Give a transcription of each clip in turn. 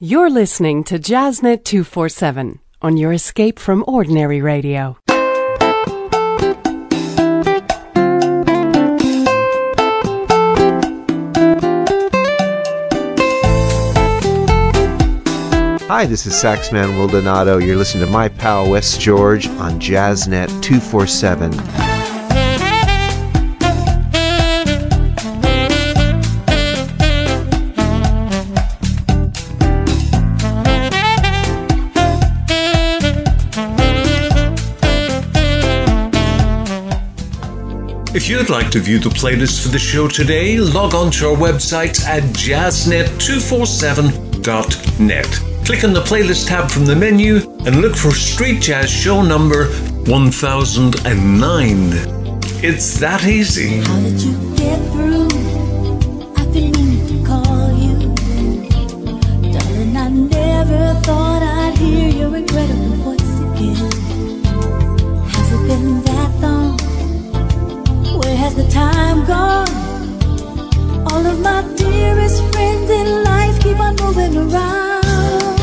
You're listening to Jazznet 247 on your escape from ordinary radio. Hi, this is Saxman Will Donato. You're listening to my pal Wes George on Jazznet 247. If you'd like to view the playlist for the show today, log on to our website at jazznet247.net. Click on the playlist tab from the menu and look for Street Jazz Show number 1009. It's that easy. How did you get through? I've been meaning to call you. Darling, I never thought I'd hear your has the time gone? All of my dearest friends in life keep on moving around.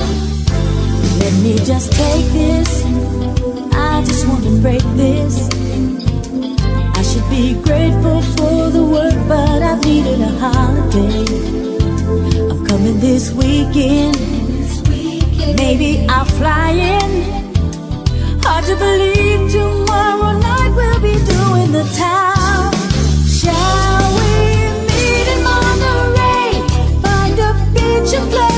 Let me just take this. I just want to break this. I should be grateful for the work, but I've needed a holiday. I'm coming this weekend. Maybe I'll fly in. Hard to believe tomorrow night we'll be doing the town. A beach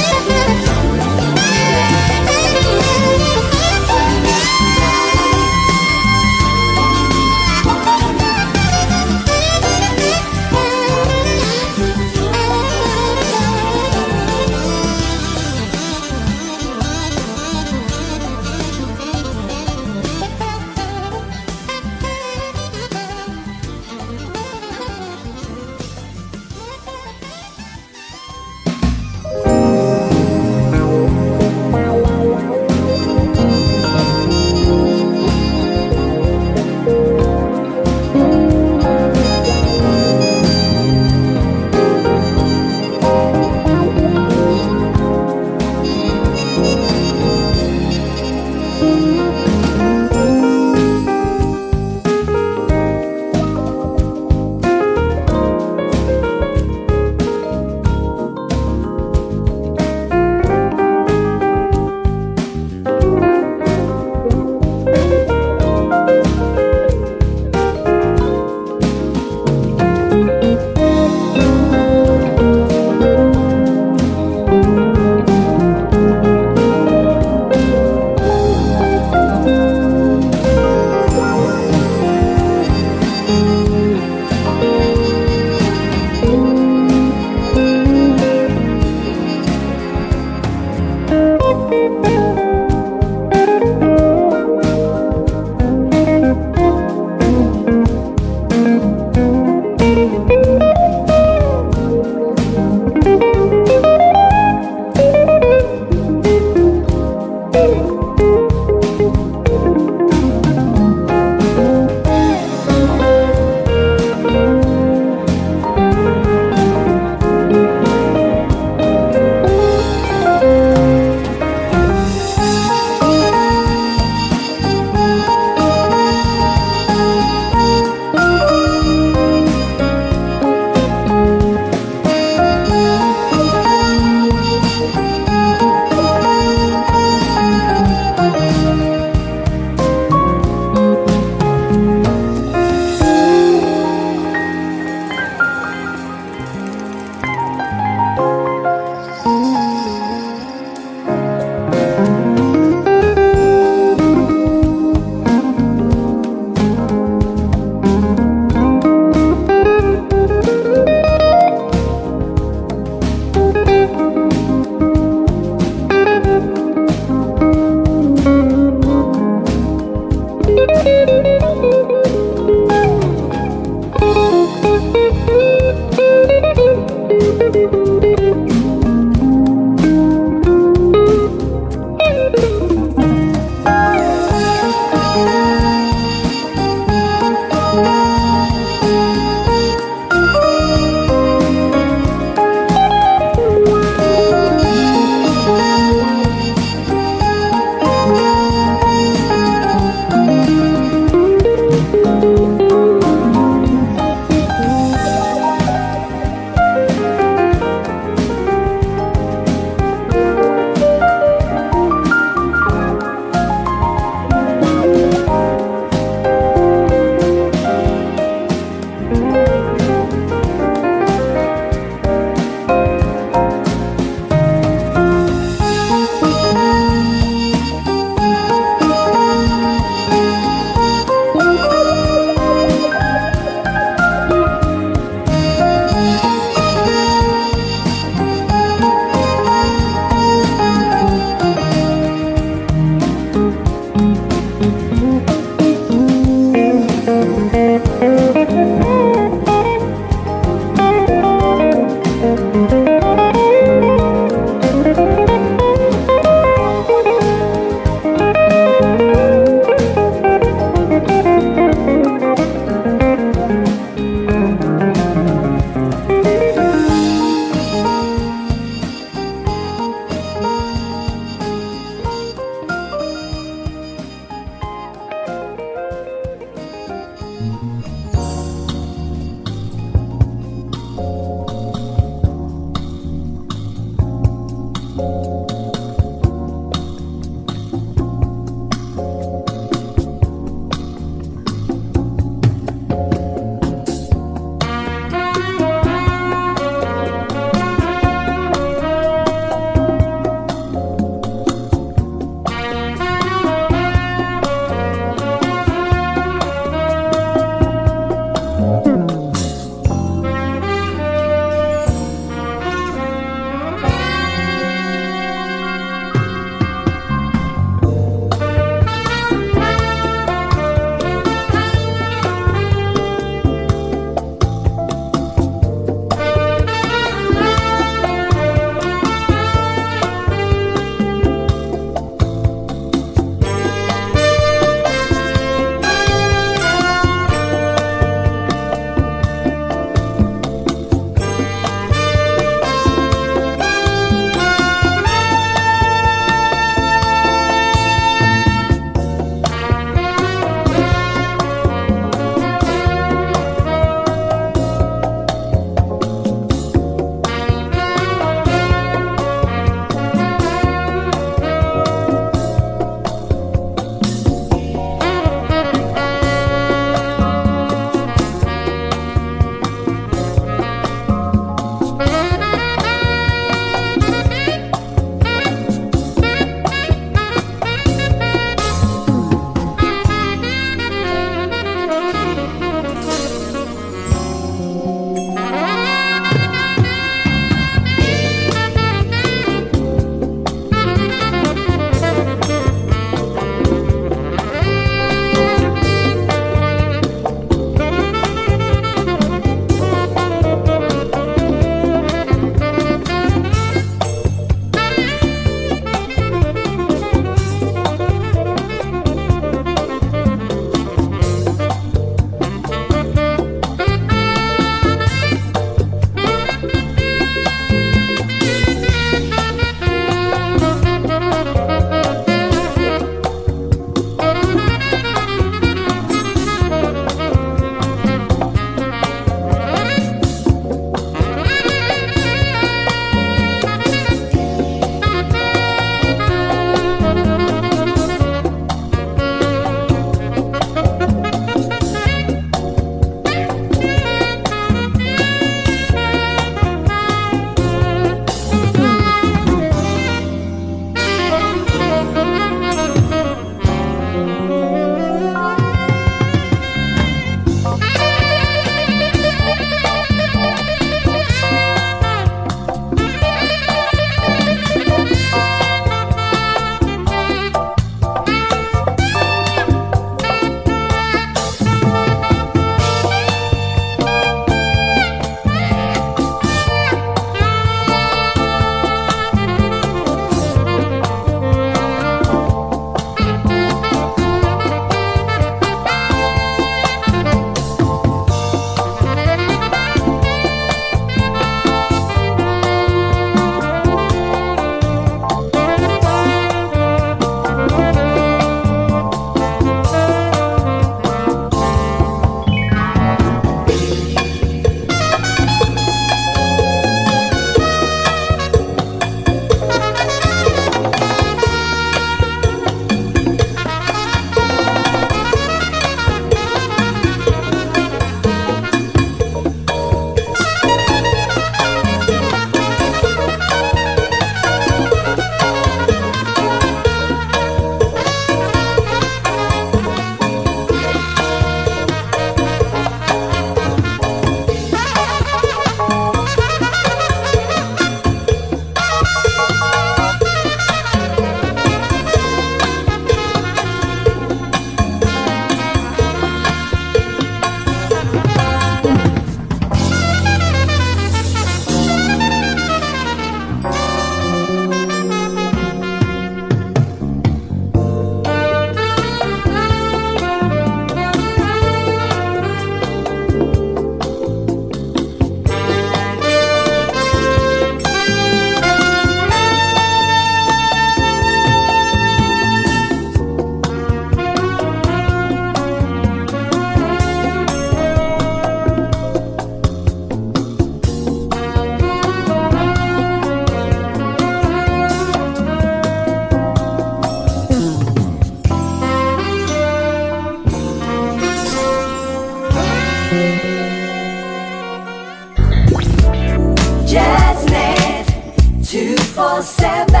24-7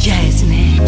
Jazznet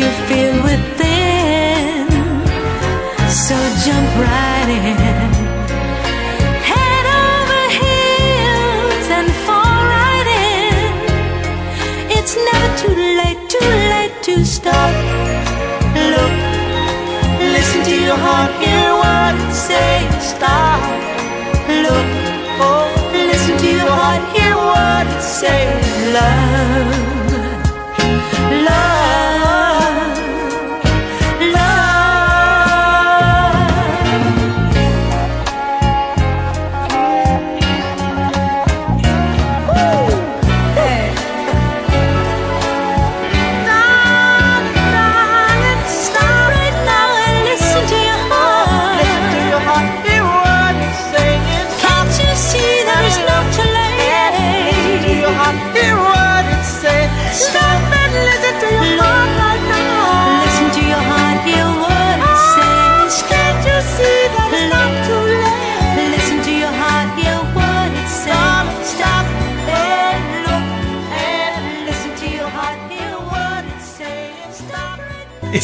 you feel within. So jump right in. Head over heels and fall right in. It's never too late, too late to stop. Look, listen to your heart, hear what it says. Stop. Look, oh, listen to your heart, hear what it says. Love, love.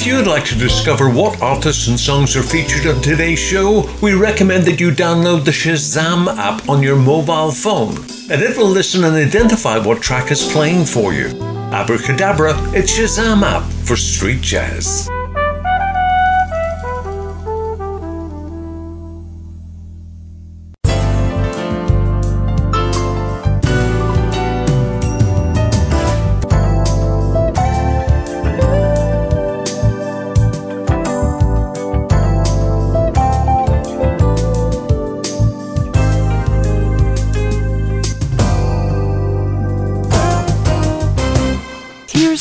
If you would like to discover what artists and songs are featured on today's show, we recommend that you download the Shazam app on your mobile phone, and it will listen and identify what track is playing for you. Abracadabra, it's Shazam app for street jazz.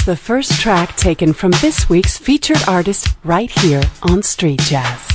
The first track taken from this week's featured artist right here on Street Jazz.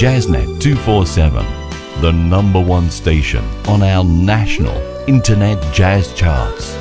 Jazznet 247, the number one station on our national internet jazz charts.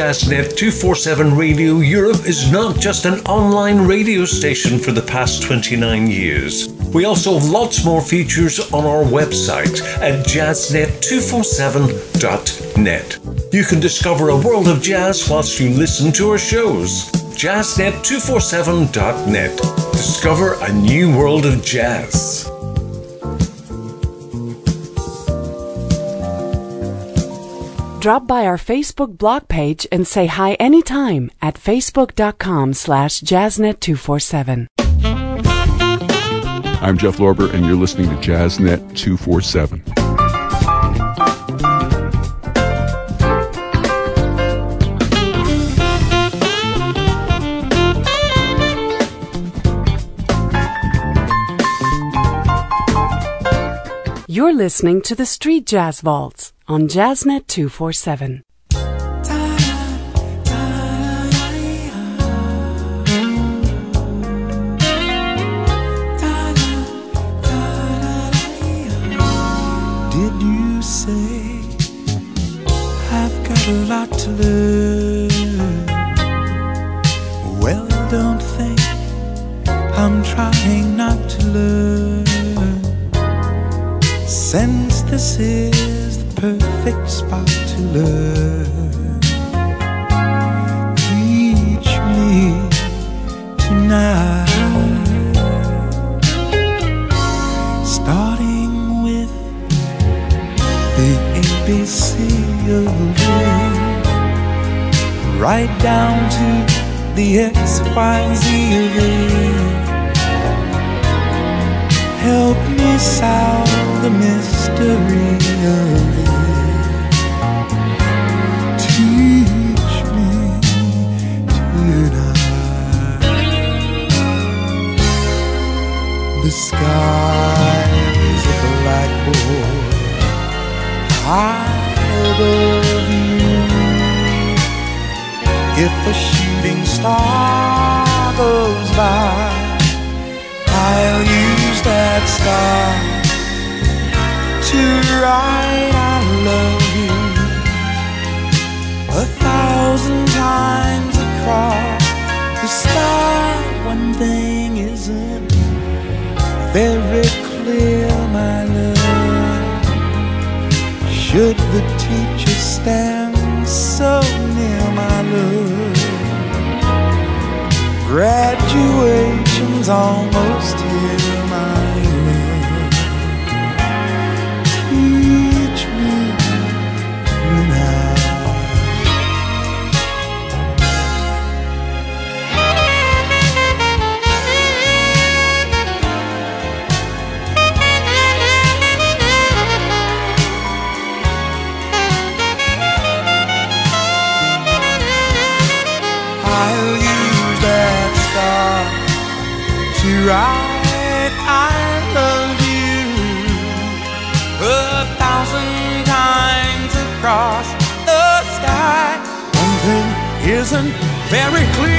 Jazznet 247 Radio Europe is not just an online radio station for the past 29 years? We also have lots more features on our website at jazznet247.net. You can discover a world of jazz whilst you listen to our shows. Jazznet247.net. Discover a new world of jazz. Drop by our Facebook blog page and say hi anytime at facebook.com slash jazznet247. I'm Jeff Lorber, and you're listening to JazzNet 247. You're listening to the Street Jazz Vaults on Jazznet 247. Did you say I've got a lot to? Well, don't think I'm trying not to learn. Since this is perfect spot to learn, teach me tonight. Starting with the ABC of love, right down to the X, Y, Z of it. Help me solve the mystery of sky is a blackboard high above you. If a shooting star goes by, I'll use that star to write I love you a thousand times across the sky. Very clear, my love. Should the teacher stand so near, my love? Graduation's almost here, write I love you a thousand times across the sky. One thing isn't very clear,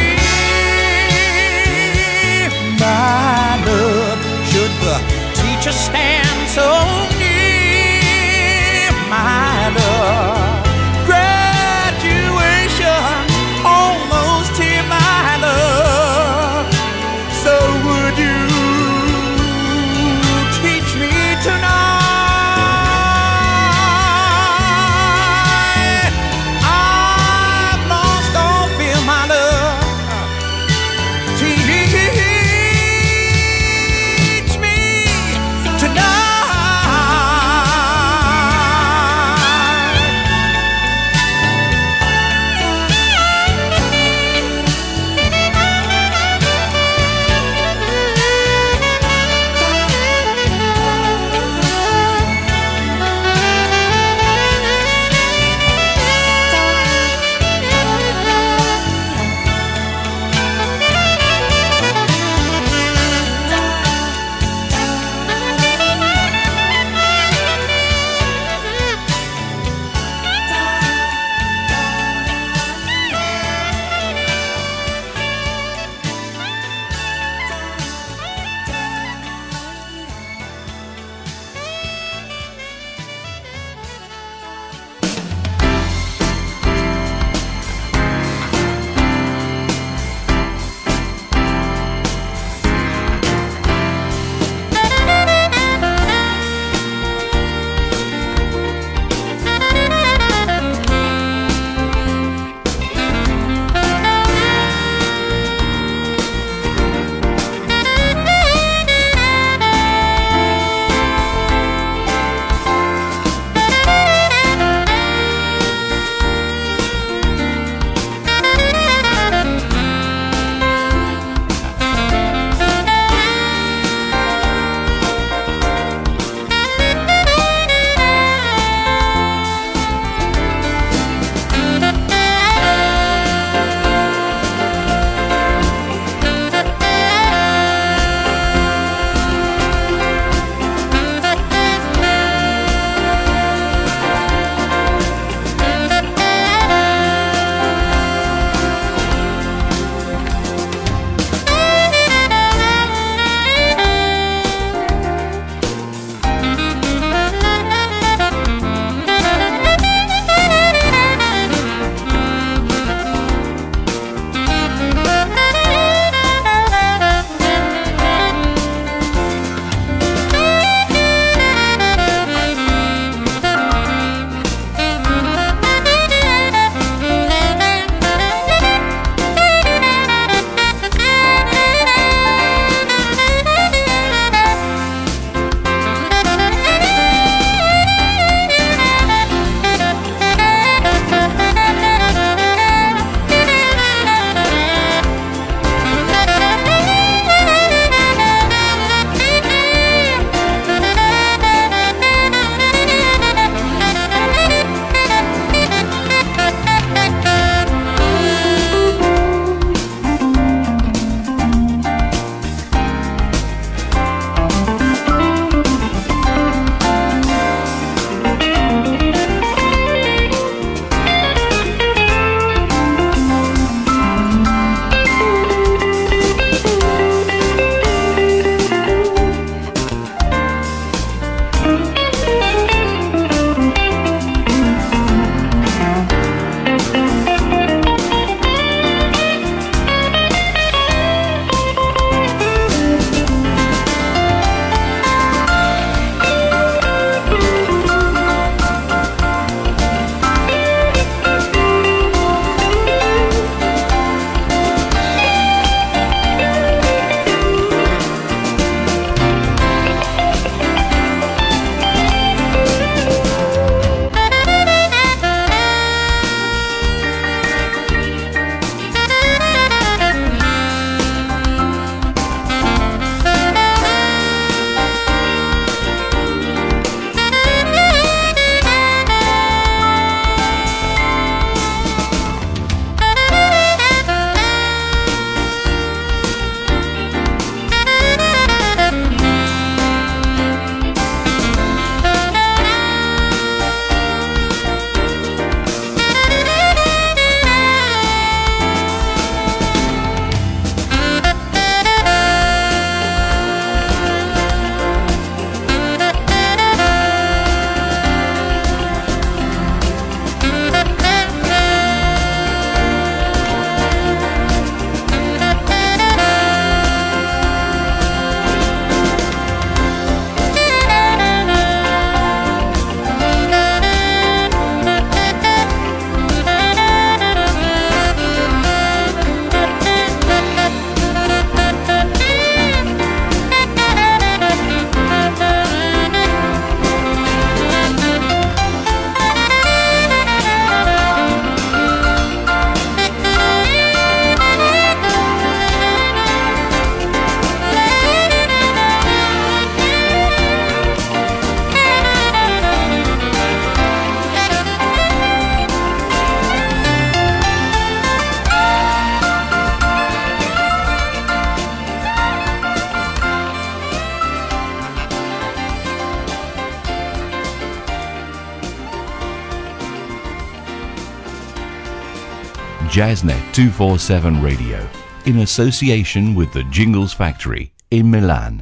Jazznet 247 Radio in association with the Jingles Factory in Milan.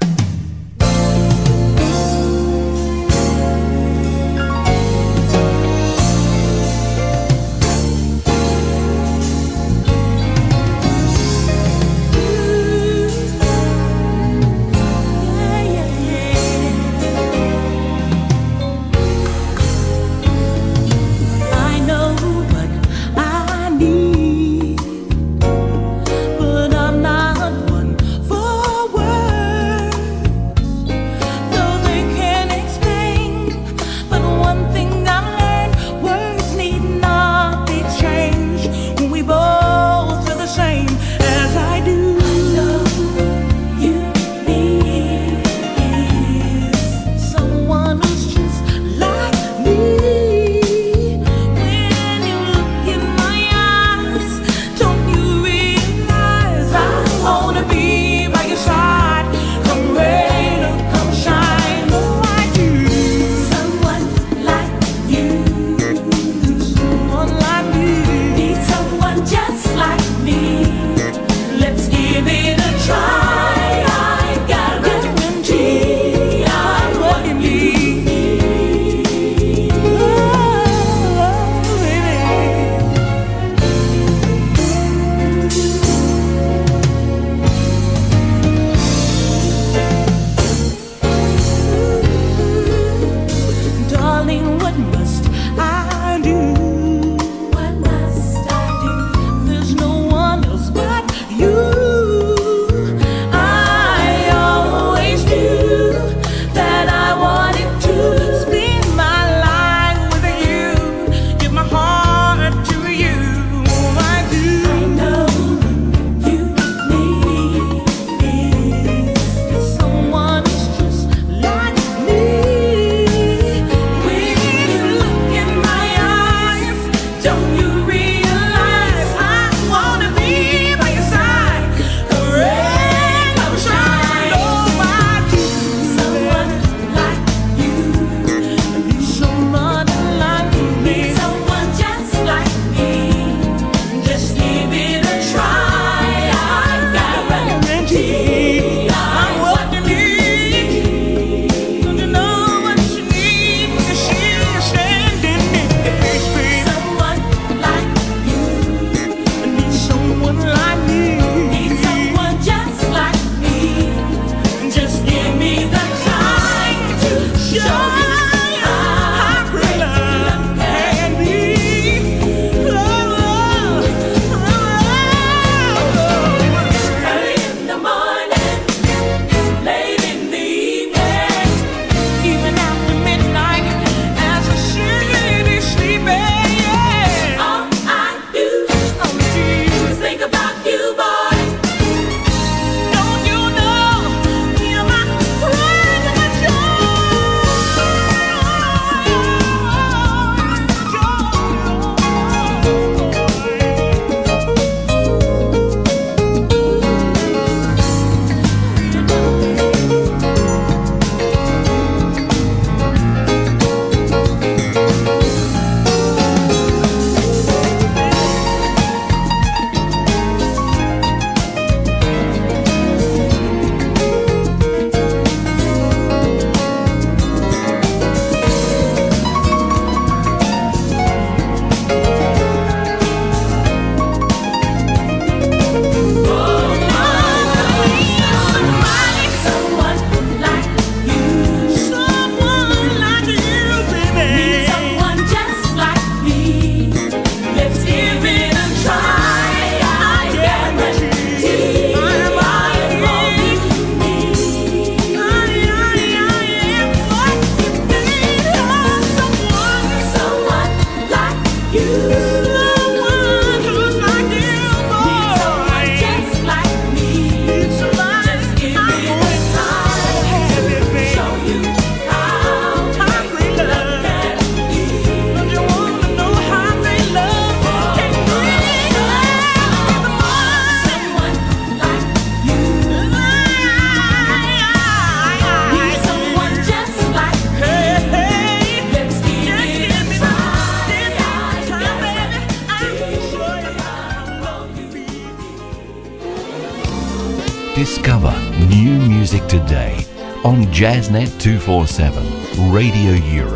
Jazznet 247 Radio Europe.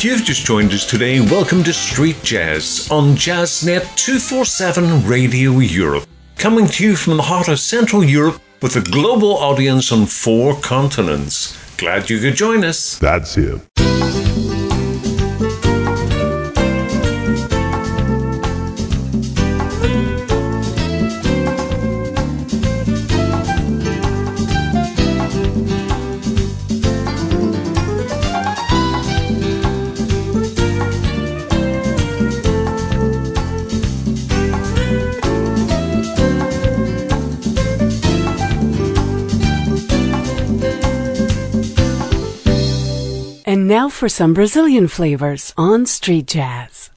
If you've just joined us today, welcome to Street Jazz on Jazznet 247 Radio Europe, coming to you from the heart of Central Europe with a global audience on four continents. Glad you could join us. That's it. For some Brazilian flavors on Street Jazz.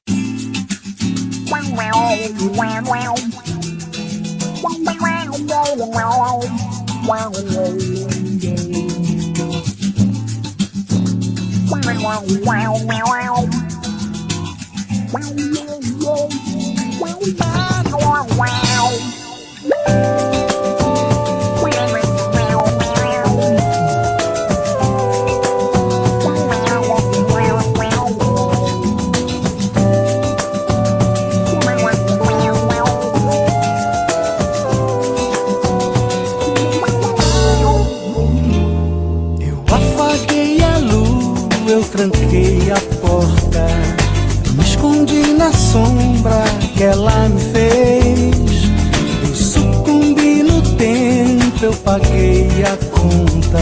que ela me fez. Eu sucumbi no tempo, eu paguei a conta.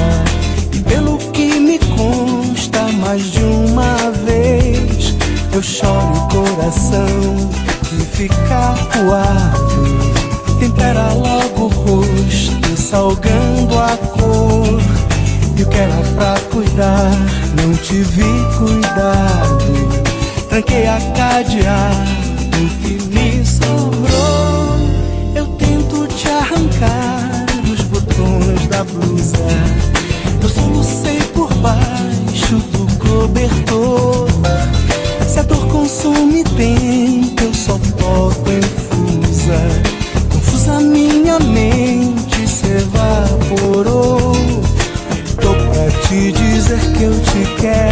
E pelo que me consta, mais de uma vez, eu choro o coração e fica coado. Tempera logo o rosto, salgando a cor. E o que era pra cuidar, não tive cuidado. Tranquei a cadeado, da blusa. Eu solucei por baixo do cobertor. Se a dor consome tempo, eu só toco em fusa. Confusa minha mente se evaporou. Tô pra te dizer que eu te quero.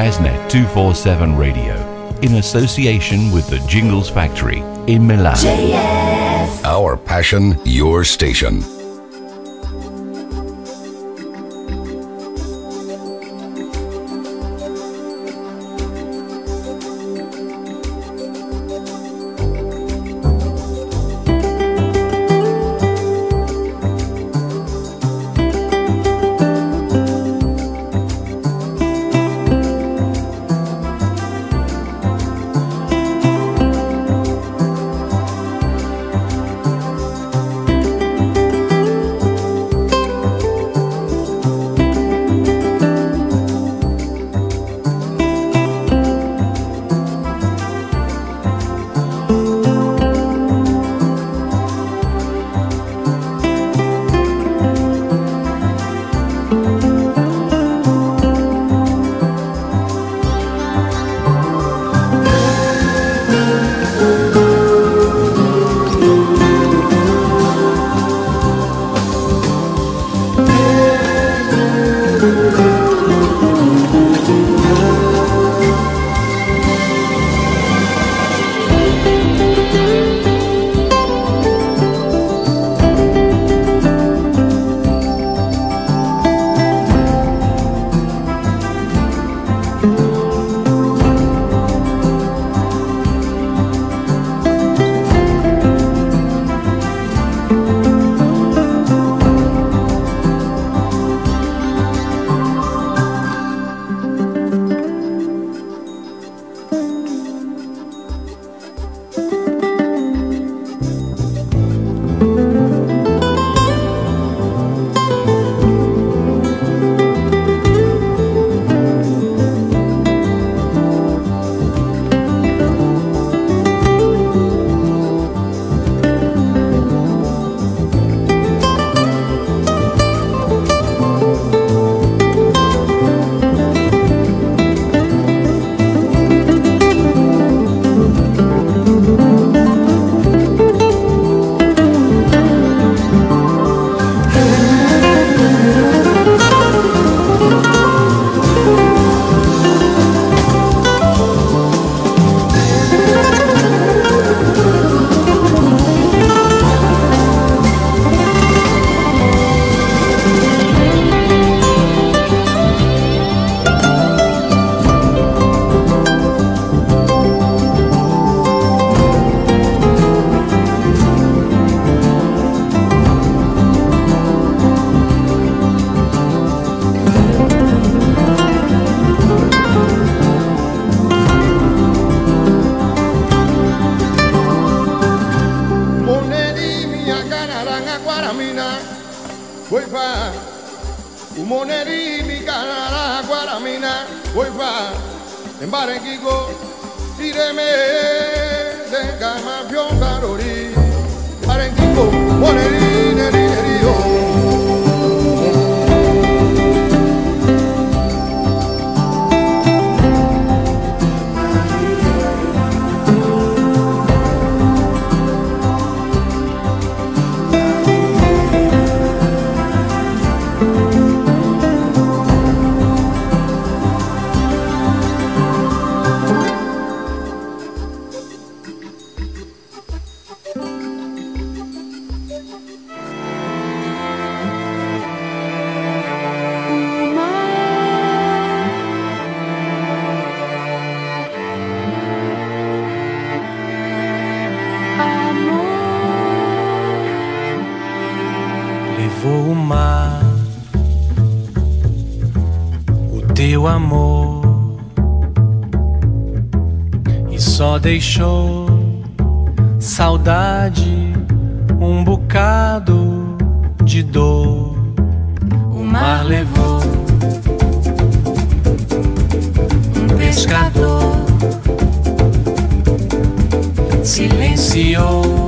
Jazznet 247 Radio in association with the Jingles Factory in Milan. Our passion, your station. Deixou saudade, um bocado de dor. O mar levou um pescador, silenciou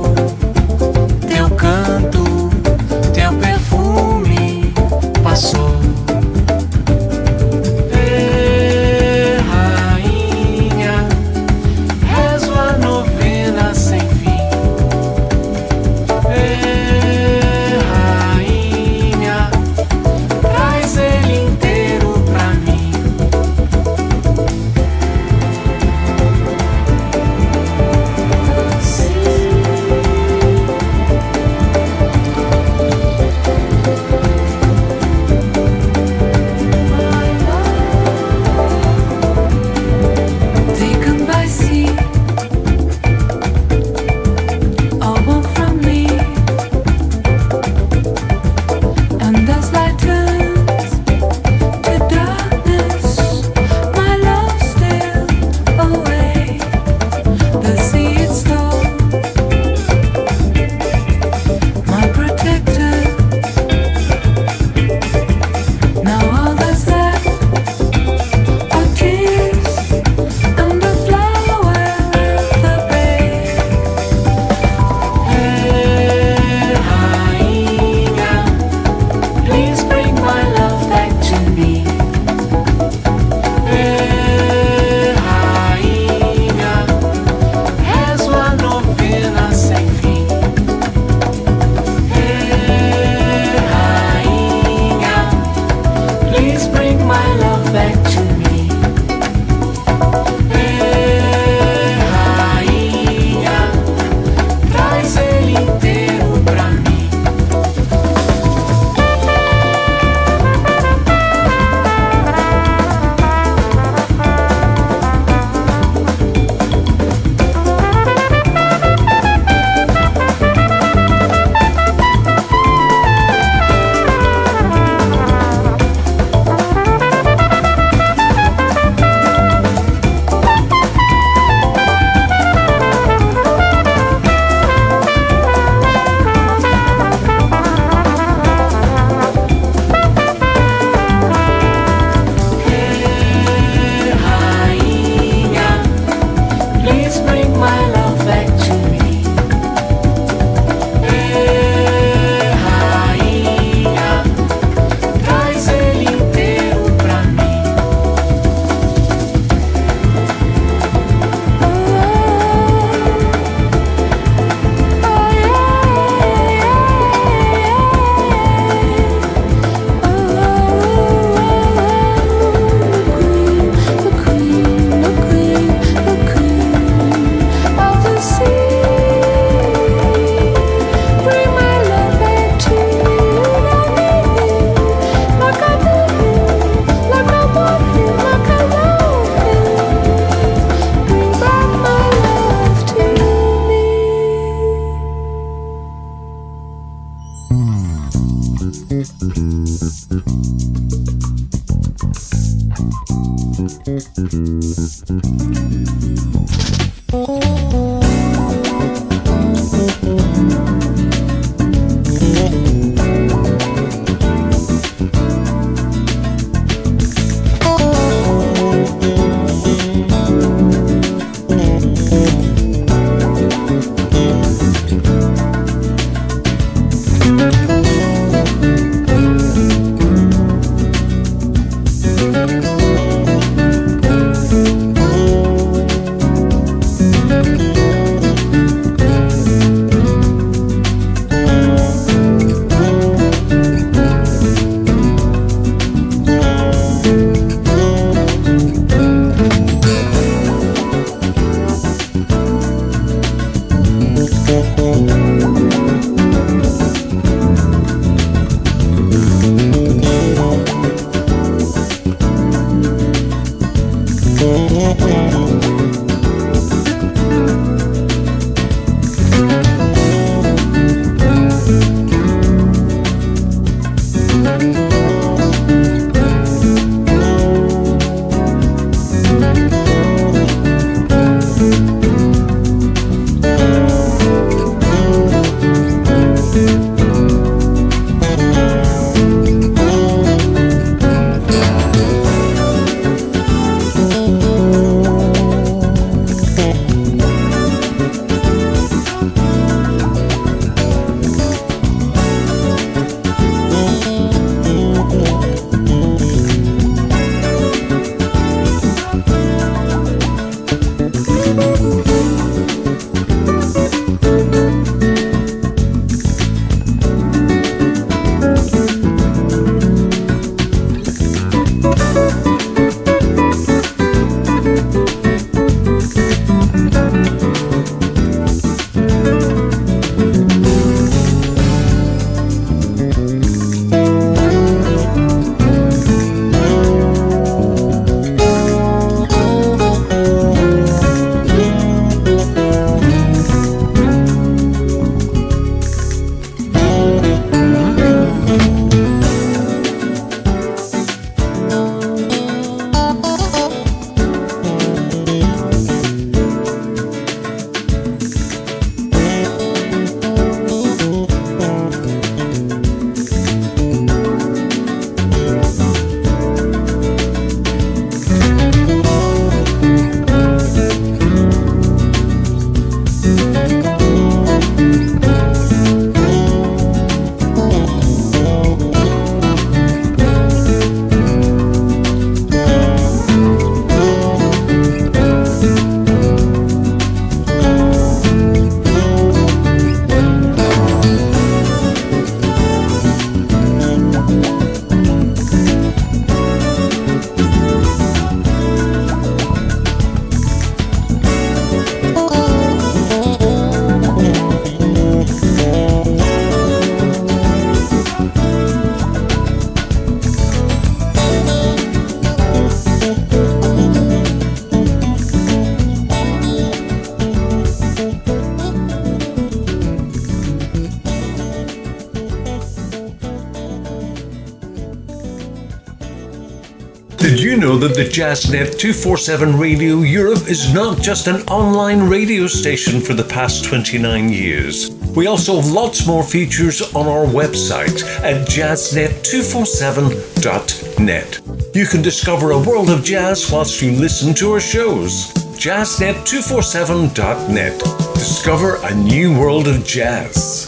know that the Jazznet 247 Radio Europe is not just an online radio station for the past 29 years? We also have lots more features on our website at jazznet247.net. You can discover a world of jazz whilst you listen to our shows. Jazznet247.net. Discover a new world of jazz.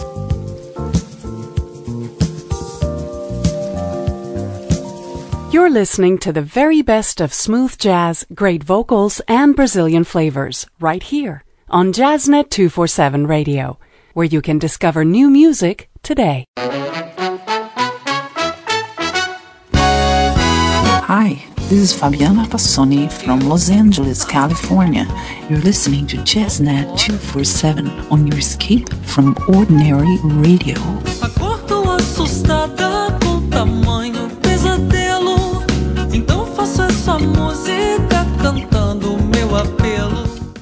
Listening to the very best of smooth jazz, great vocals, and Brazilian flavors right here on Jazznet 247 Radio, where you can discover new music today. Hi, this is Fabiana Passoni from Los Angeles, California. You're listening to Jazznet 247 on your escape from ordinary radio.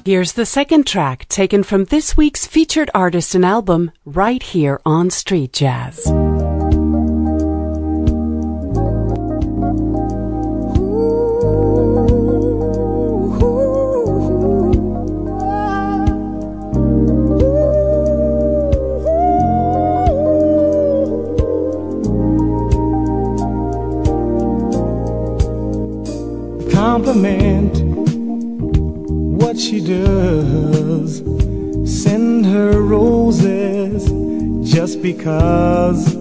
Here's the second track taken from this week's featured artist and album, right here on Street Jazz. compliment what she does. Send her roses just because.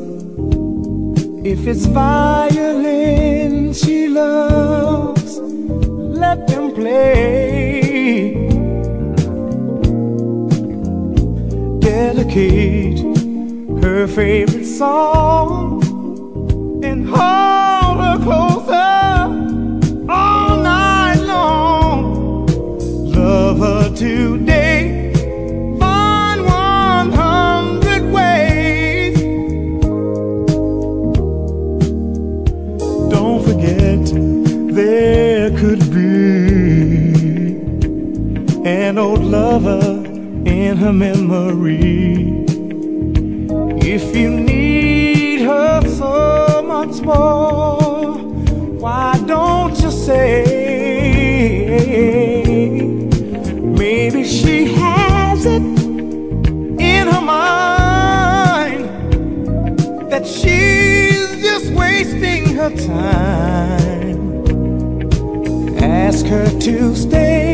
If it's violin she loves, let them play. Dedicate her favorite song and hold. today find 100 ways. Don't forget, there could be an old lover in her memory. If you her to stay.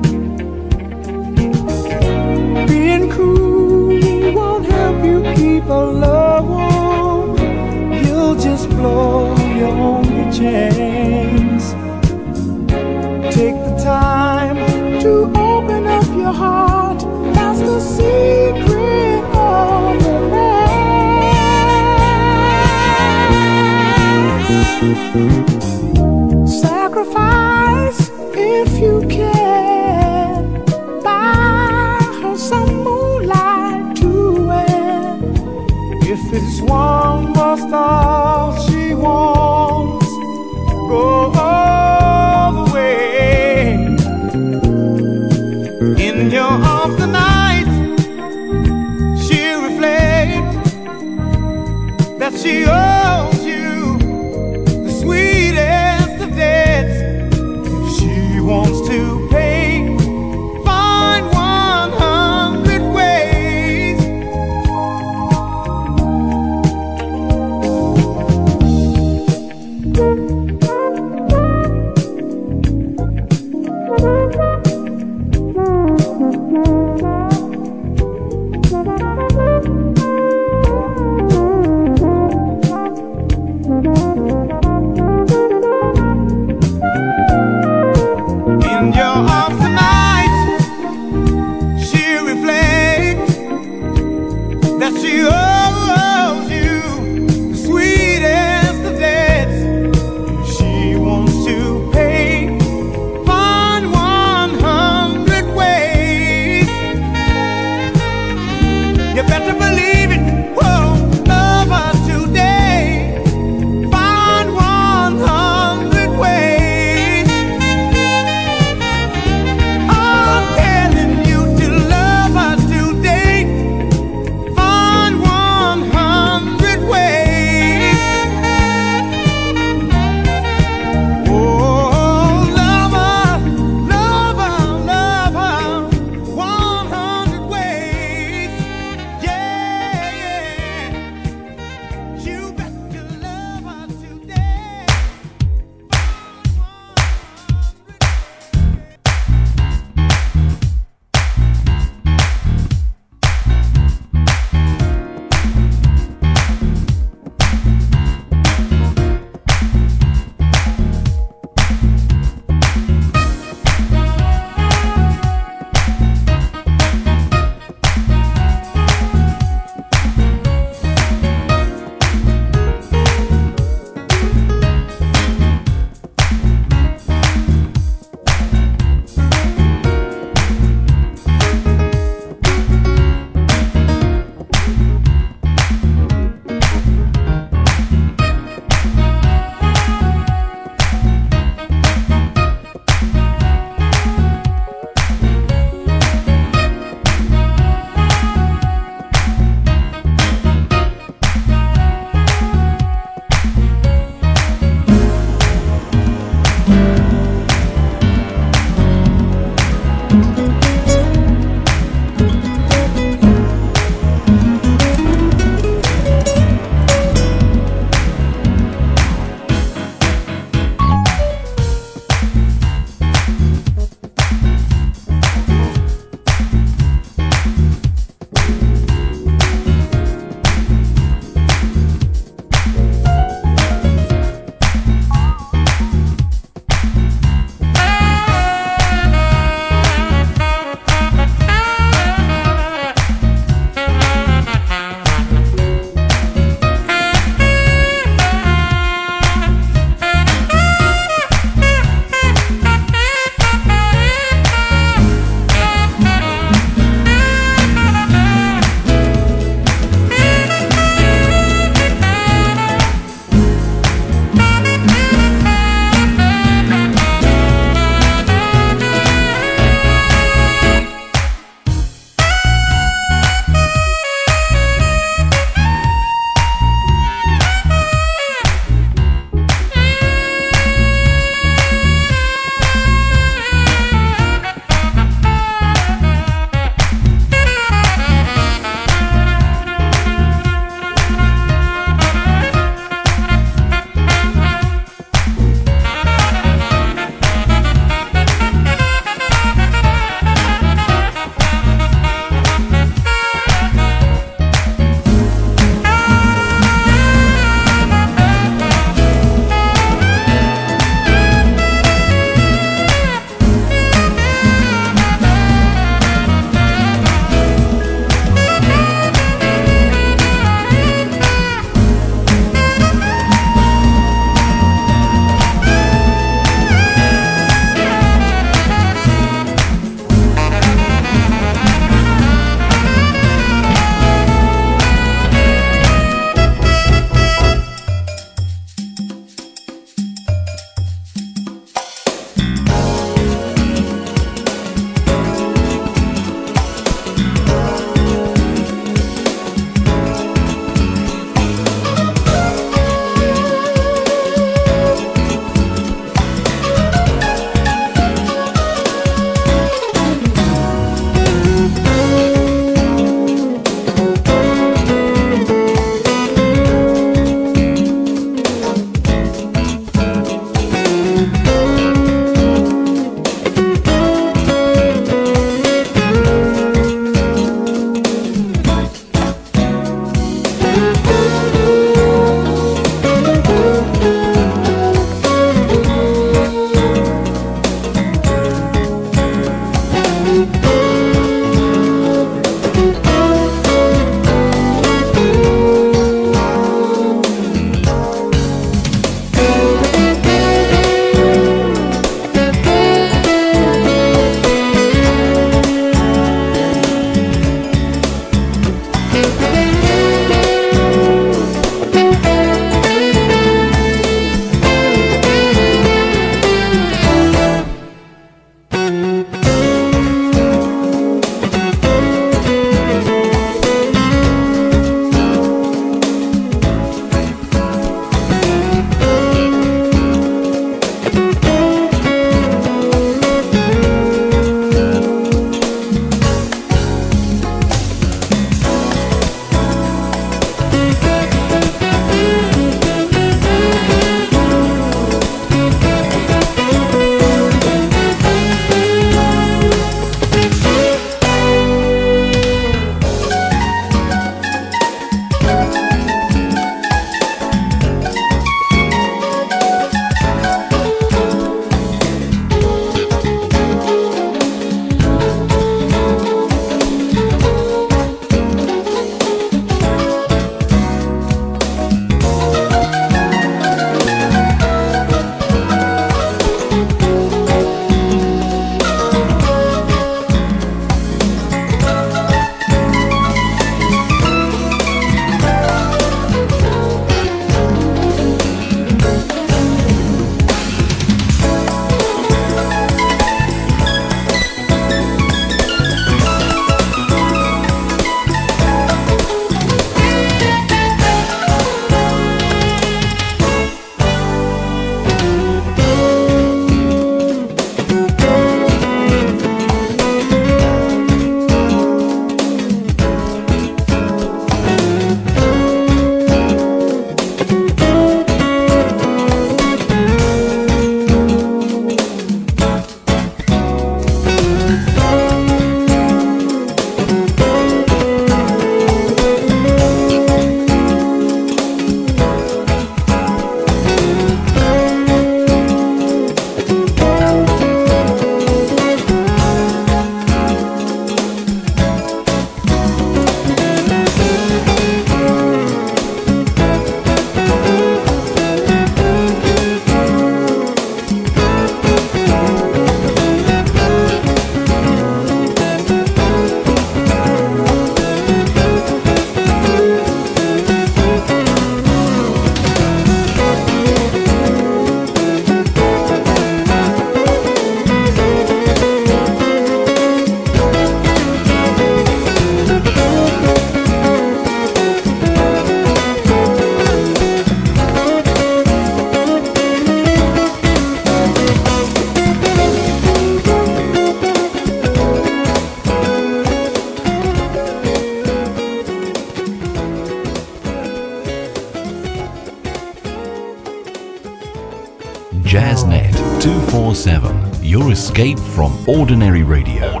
Escape from ordinary radio.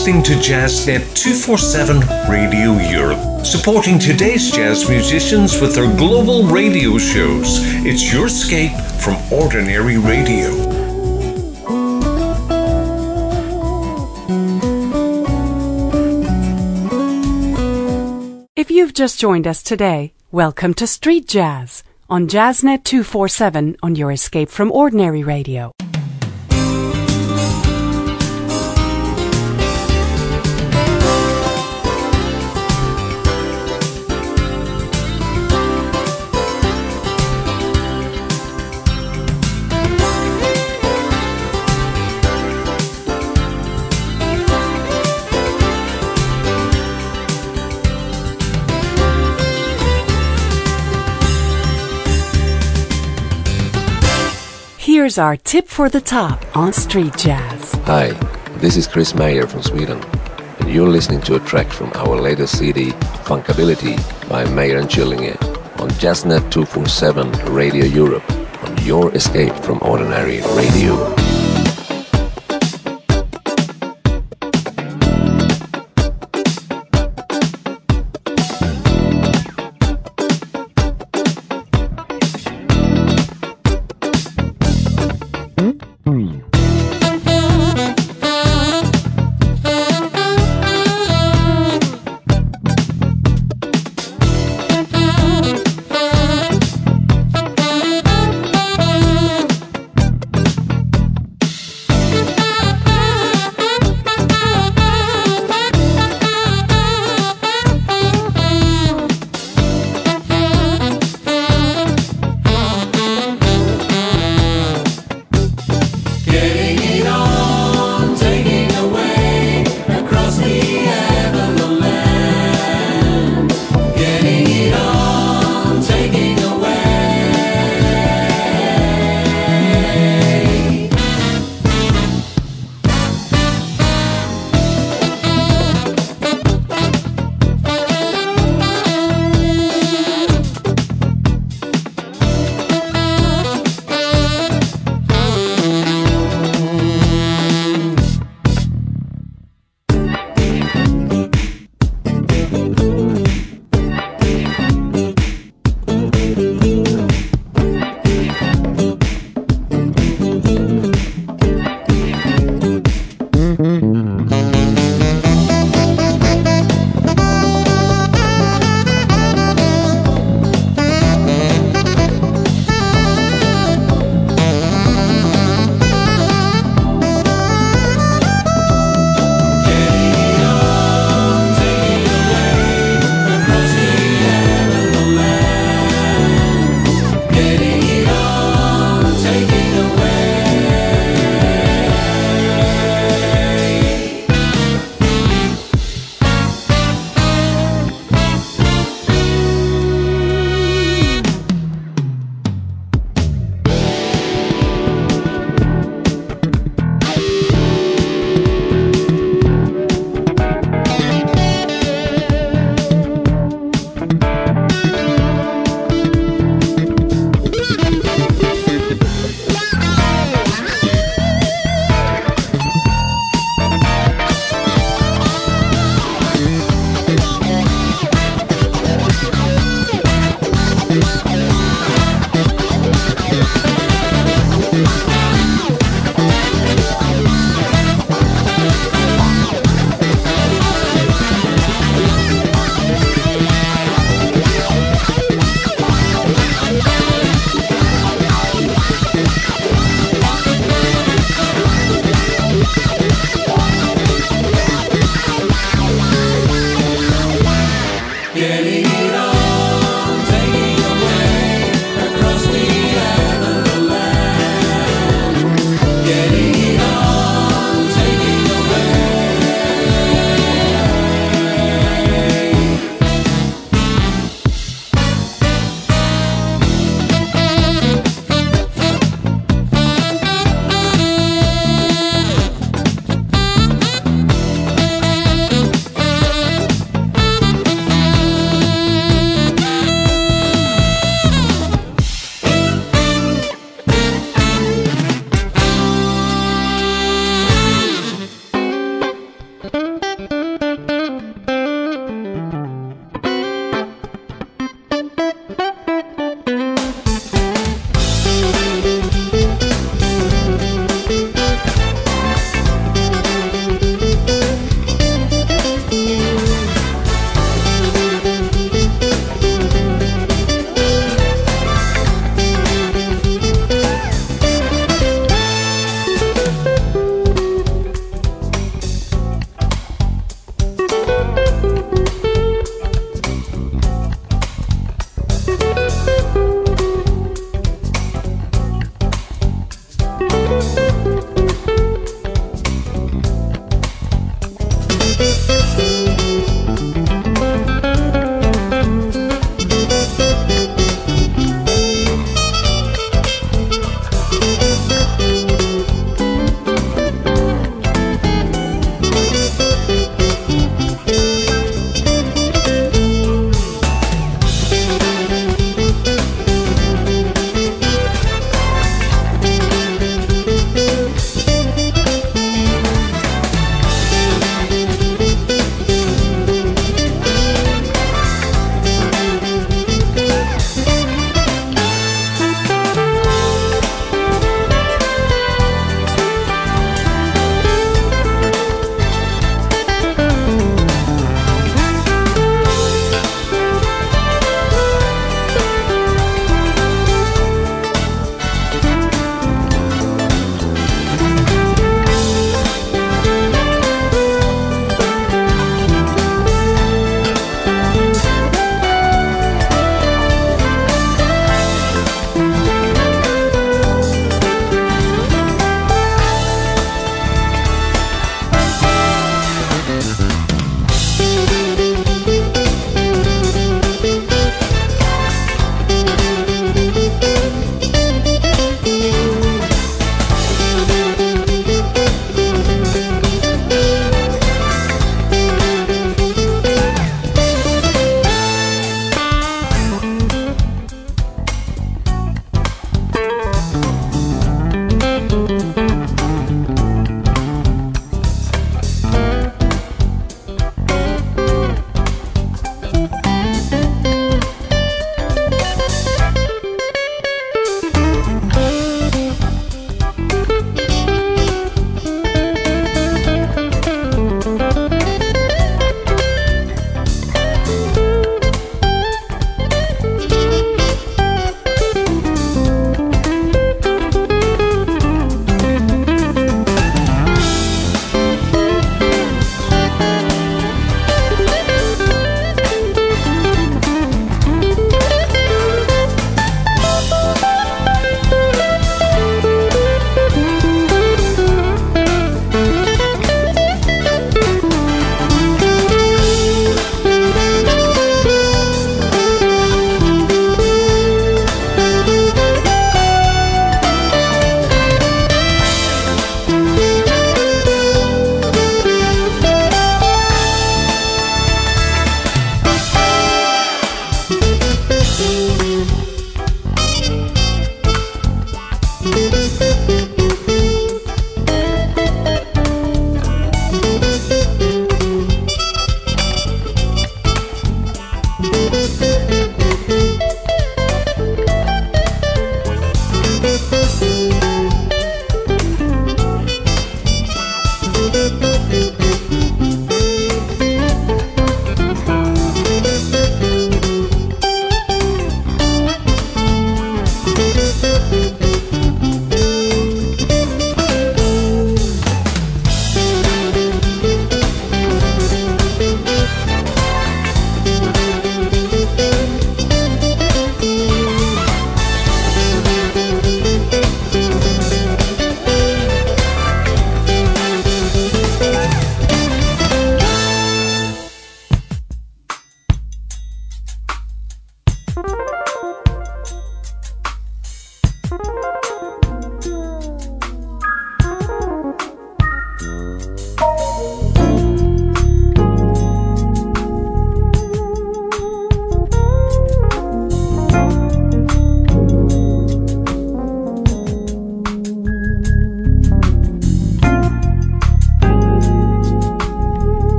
Listening to JazzNet 247 Radio Europe, supporting today's jazz musicians with their global radio shows. It's your escape from ordinary radio. If you've just joined us today, welcome to Street Jazz on JazzNet 247 on your Escape from Ordinary Radio. Here's our tip for the top on Street Jazz. Hi, this is Chris Mayer from Sweden, and you're listening to a track from our latest CD, Funkability by Mayer and Chillinge, on Jazznet 247 Radio Europe, on your escape from ordinary radio.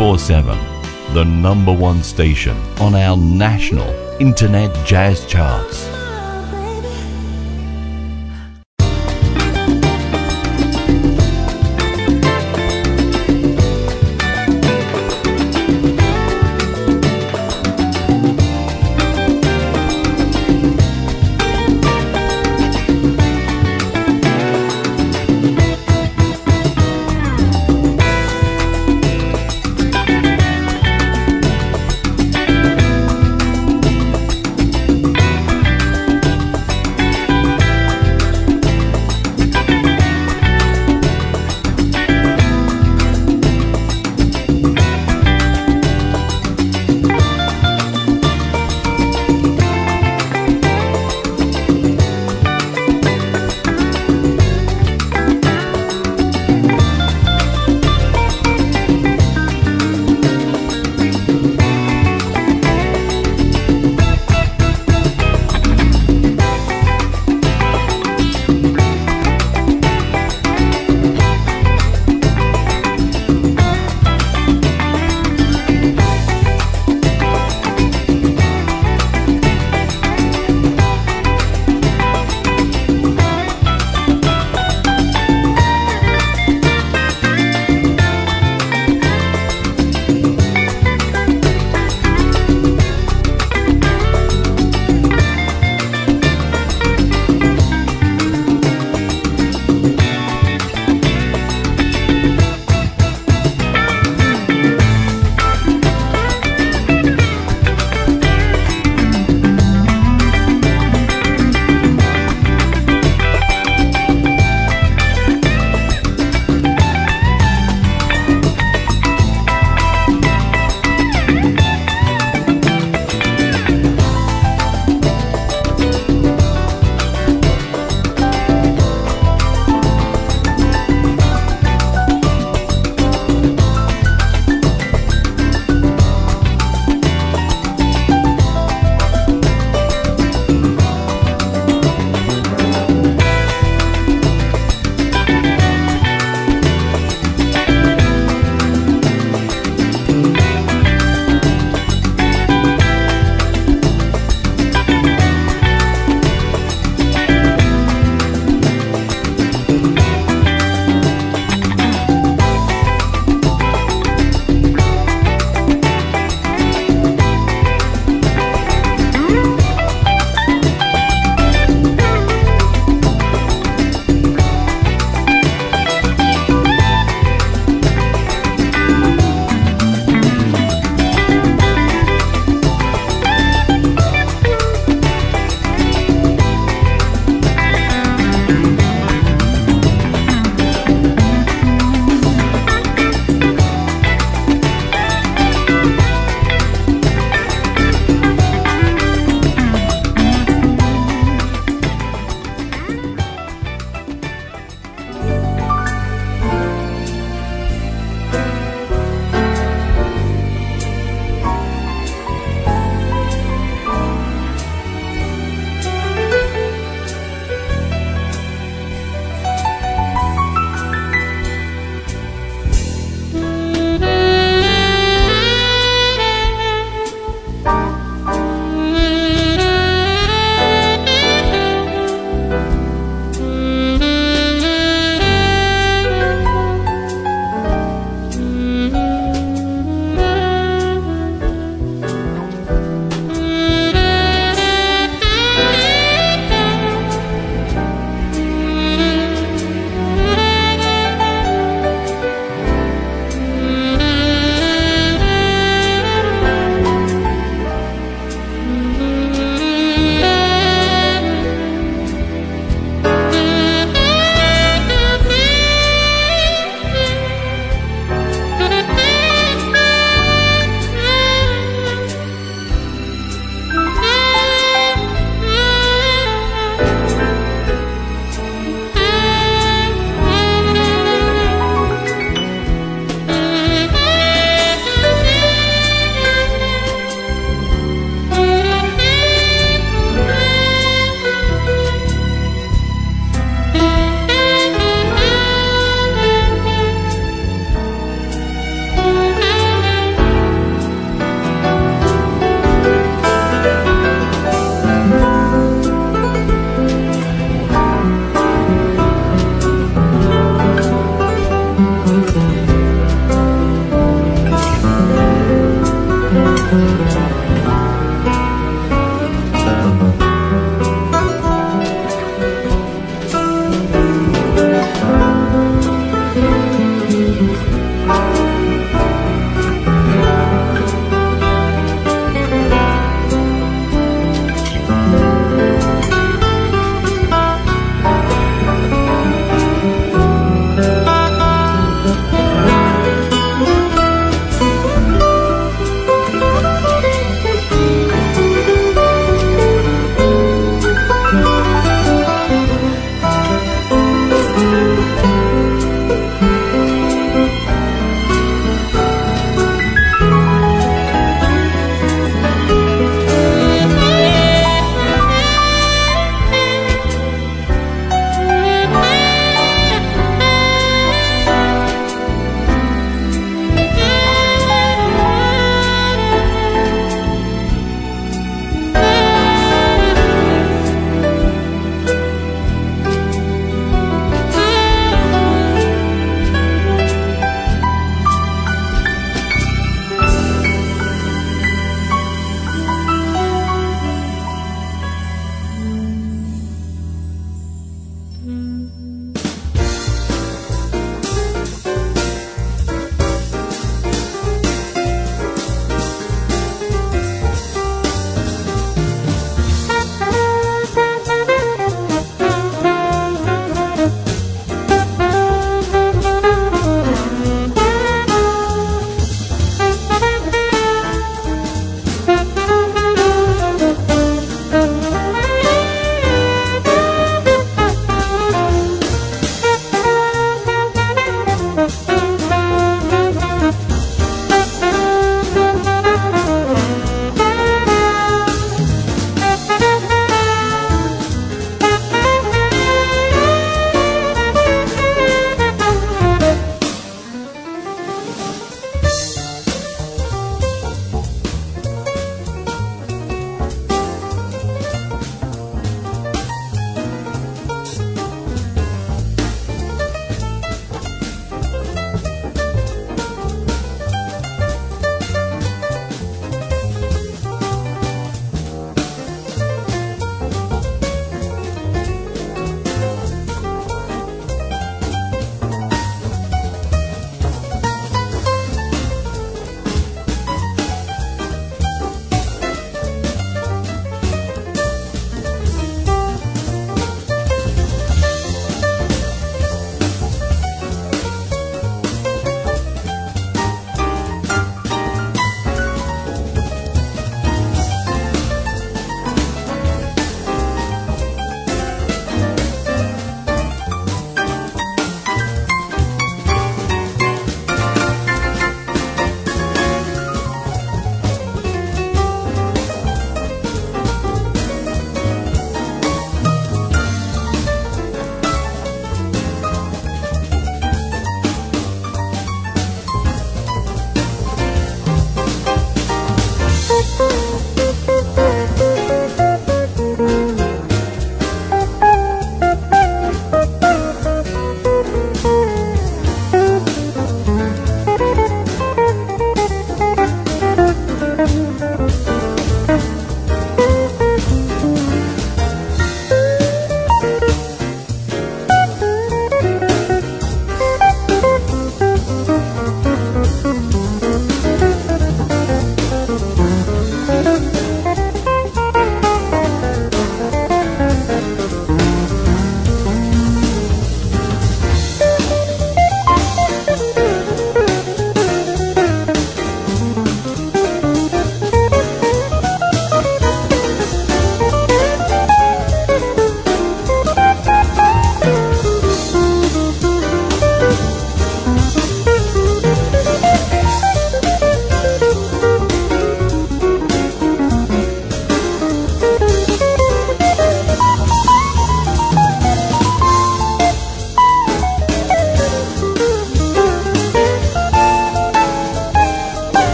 Jazznet 247, the number one station on our national internet jazz charts.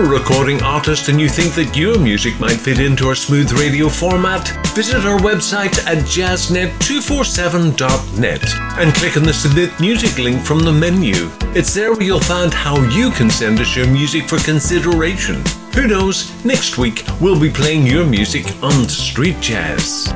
You're a recording artist and you think that your music might fit into our smooth radio format, visit our website at jazznet247.net and click on the Submit Music link from the menu. It's there where you'll find how you can send us your music for consideration. Who knows, next week we'll be playing your music on Street Jazz.